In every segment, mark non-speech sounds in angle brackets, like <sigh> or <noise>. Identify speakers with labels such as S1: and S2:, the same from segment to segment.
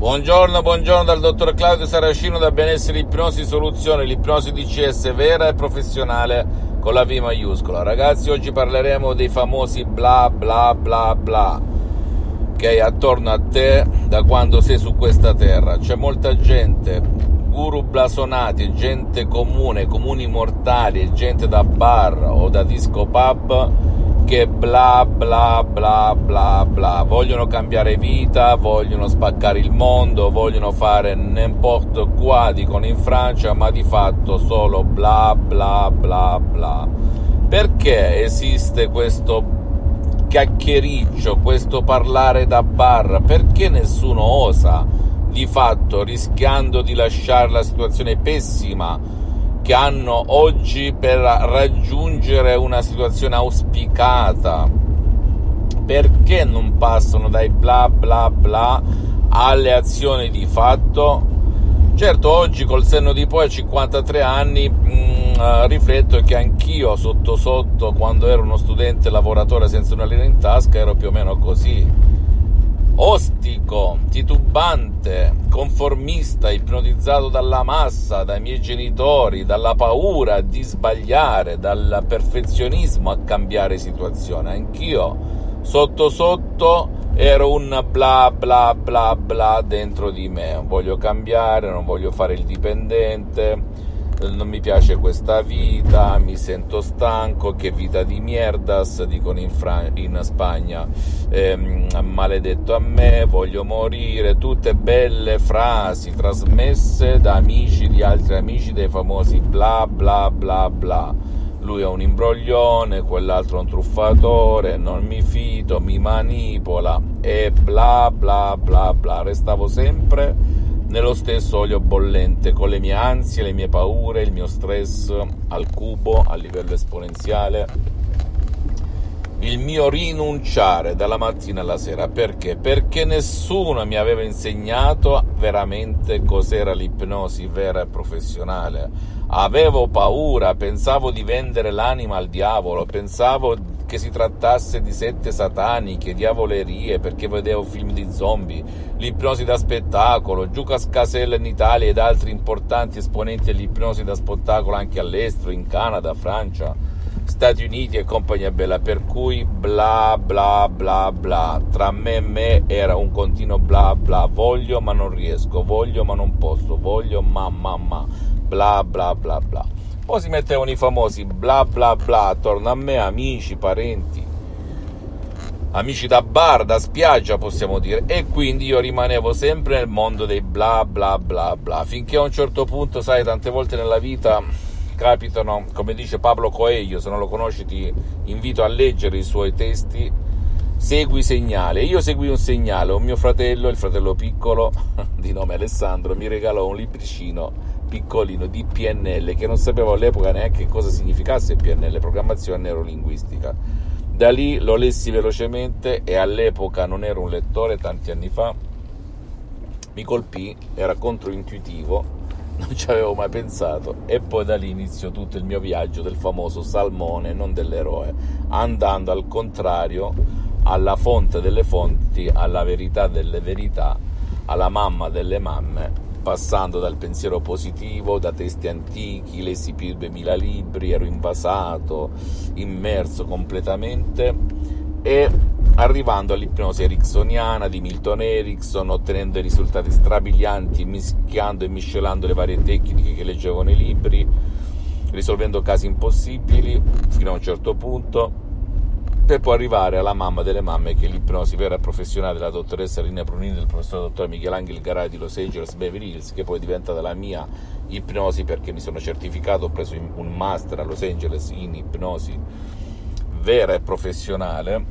S1: Buongiorno, buongiorno dal dottor Claudio Saracino da Benessere Ipnosi Soluzione, l'ipnosi DCS vera e professionale con la V maiuscola. Ragazzi, oggi parleremo dei famosi bla bla bla bla che hai attorno a te da quando sei su questa terra. C'è molta gente, guru blasonati, gente comune, comuni mortali, gente da bar o da disco pub che bla bla bla bla bla, vogliono cambiare vita, vogliono spaccare il mondo, vogliono fare n'importe quoi, dicono in Francia, ma di fatto solo bla bla bla bla. Perché esiste questo chiacchiericcio, questo parlare da bar? Perché nessuno osa, di fatto, rischiando di lasciare la situazione pessima? Che hanno oggi per raggiungere una situazione auspicata. Perché non passano dai bla bla bla alle azioni di fatto? Certo, oggi col senno di poi a 53 anni mh, mm, rifletto che anch'io sotto sotto, quando ero uno studente lavoratore senza una linea in tasca, ero più o meno così ostico, titubante, conformista, ipnotizzato dalla massa, dai miei genitori, dalla paura di sbagliare, dal perfezionismo a cambiare situazione. Anch'io, sotto sotto, ero un bla bla bla bla dentro di me. Voglio cambiare, non voglio fare il dipendente non mi piace questa vita, mi sento stanco, che vita di mierdas, dicono in, Fran- in Spagna, eh, maledetto a me, voglio morire, tutte belle frasi trasmesse da amici di altri amici dei famosi bla bla bla bla. Lui è un imbroglione, quell'altro è un truffatore, non mi fido, mi manipola e bla bla bla bla. Restavo sempre nello stesso olio bollente, con le mie ansie, le mie paure, il mio stress al cubo, a livello esponenziale, il mio rinunciare dalla mattina alla sera. Perché? Perché nessuno mi aveva insegnato veramente cos'era l'ipnosi vera e professionale. Avevo paura, pensavo di vendere l'anima al diavolo, pensavo che si trattasse di sette sataniche, diavolerie, perché vedevo film di zombie, l'ipnosi da spettacolo, Giucas Casella in Italia ed altri importanti esponenti dell'ipnosi da spettacolo anche all'estero, in Canada, Francia, Stati Uniti e compagnia bella, per cui bla bla bla bla, tra me e me era un continuo bla bla, voglio ma non riesco, voglio ma non posso, voglio ma ma ma, bla bla bla bla. Poi si mettevano i famosi bla bla bla attorno a me, amici, parenti, amici da bar, da spiaggia possiamo dire, e quindi io rimanevo sempre nel mondo dei bla bla bla bla, finché a un certo punto, sai, tante volte nella vita capitano, come dice Pablo Coelho, se non lo conosci ti invito a leggere i suoi testi, segui segnale. Io seguì un segnale, un mio fratello, il fratello piccolo, <laughs> di nome Alessandro, mi regalò un libricino piccolino di PNL che non sapevo all'epoca neanche cosa significasse PNL, programmazione neurolinguistica. Da lì lo lessi velocemente e all'epoca non ero un lettore, tanti anni fa, mi colpì, era controintuitivo, <laughs> non ci avevo mai pensato e poi da lì iniziò tutto il mio viaggio del famoso salmone, non dell'eroe, andando al contrario alla fonte delle fonti, alla verità delle verità, alla mamma delle mamme passando dal pensiero positivo, da testi antichi, lessi più di 2000 libri, ero invasato, immerso completamente e arrivando all'ipnosi ericksoniana di Milton Erickson, ottenendo risultati strabilianti, mischiando e miscelando le varie tecniche che leggevo nei libri, risolvendo casi impossibili fino a un certo punto per poi arrivare alla mamma delle mamme che è l'ipnosi vera e professionale della dottoressa Rina Brunini del professor dottor Michelangelo Garay di Los Angeles Beverly Hills che poi è diventata la mia ipnosi perché mi sono certificato ho preso un master a Los Angeles in ipnosi vera e professionale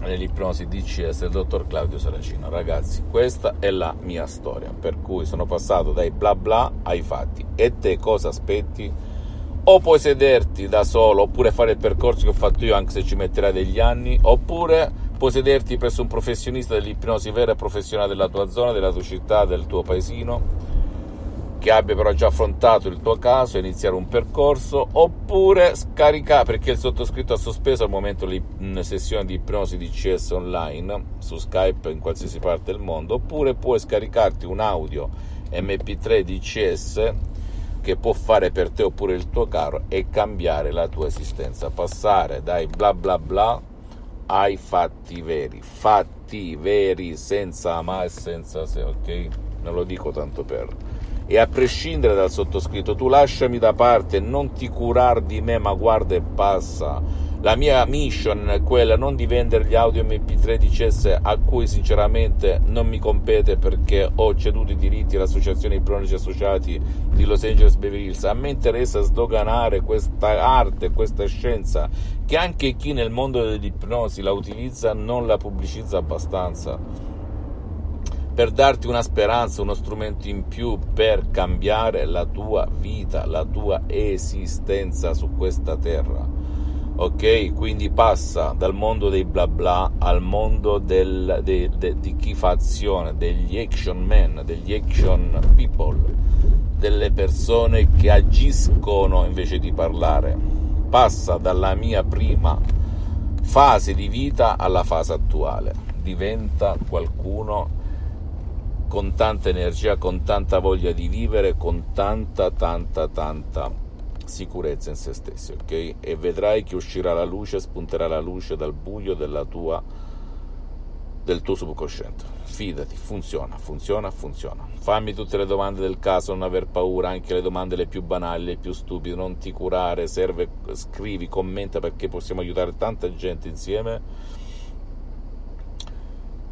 S1: nell'ipnosi DCS del dottor Claudio Saracino ragazzi questa è la mia storia per cui sono passato dai bla bla ai fatti e te cosa aspetti? O puoi sederti da solo oppure fare il percorso che ho fatto io anche se ci metterai degli anni oppure puoi sederti presso un professionista dell'ipnosi vera e professionale della tua zona, della tua città, del tuo paesino che abbia però già affrontato il tuo caso, iniziare un percorso, oppure scaricare, perché il sottoscritto ha sospeso al momento una sessione di ipnosi di CS online su Skype in qualsiasi parte del mondo, oppure puoi scaricarti un audio MP3 di CS che può fare per te oppure il tuo caro e cambiare la tua esistenza, passare dai bla bla bla ai fatti veri, fatti veri senza ma e senza se, ok? Non lo dico tanto per e a prescindere dal sottoscritto, tu lasciami da parte, non ti curar di me, ma guarda e passa. La mia mission è quella non di vendere gli audio MP3 di CS a cui sinceramente non mi compete perché ho ceduto i diritti all'associazione Ipronici Associati di Los Angeles Beverly Hills. A me interessa sdoganare questa arte, questa scienza che anche chi nel mondo dell'ipnosi la utilizza non la pubblicizza abbastanza per darti una speranza, uno strumento in più per cambiare la tua vita, la tua esistenza su questa terra. Ok? Quindi passa dal mondo dei bla bla al mondo del, de, de, di chi fa azione, degli action men, degli action people, delle persone che agiscono invece di parlare. Passa dalla mia prima fase di vita alla fase attuale. Diventa qualcuno con tanta energia, con tanta voglia di vivere, con tanta, tanta, tanta sicurezza in se stessi, ok? E vedrai che uscirà la luce, spunterà la luce dal buio della tua, del tuo subconsciente. Fidati, funziona, funziona, funziona. Fammi tutte le domande del caso, non aver paura, anche le domande le più banali, le più stupide, non ti curare, serve, scrivi, commenta perché possiamo aiutare tanta gente insieme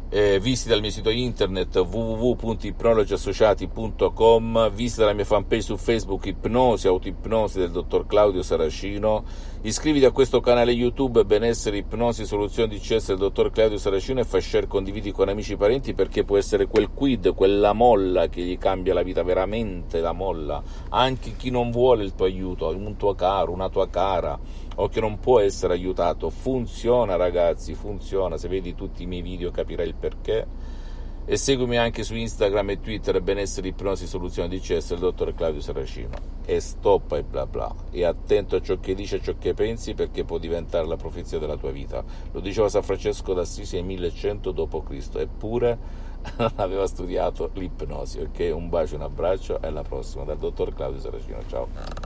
S1: eh, visita il mio sito internet www.ipnologiassociati.com, visita la mia fanpage su Facebook Ipnosi, Autoipnosi del dottor Claudio Saracino, iscriviti a questo canale YouTube Benessere Ipnosi Soluzioni di CS del dottor Claudio Saracino e fai share, condividi con amici e parenti perché può essere quel quid, quella molla che gli cambia la vita, veramente la molla, anche chi non vuole il tuo aiuto, un tuo caro, una tua cara o che non può essere aiutato. Funziona ragazzi, funziona, se vedi tutti i miei video capirai il perché. E seguimi anche su Instagram e Twitter Benessere Ipnosi Soluzione di CS il dottor Claudio Saracino. E stoppa e bla bla. E attento a ciò che dici e a ciò che pensi perché può diventare la profezia della tua vita. Lo diceva San Francesco d'Assisi nel 1100 d.C. Eppure non <laughs> aveva studiato l'ipnosi. Ok, un bacio, un abbraccio e alla prossima dal dottor Claudio Saracino. Ciao.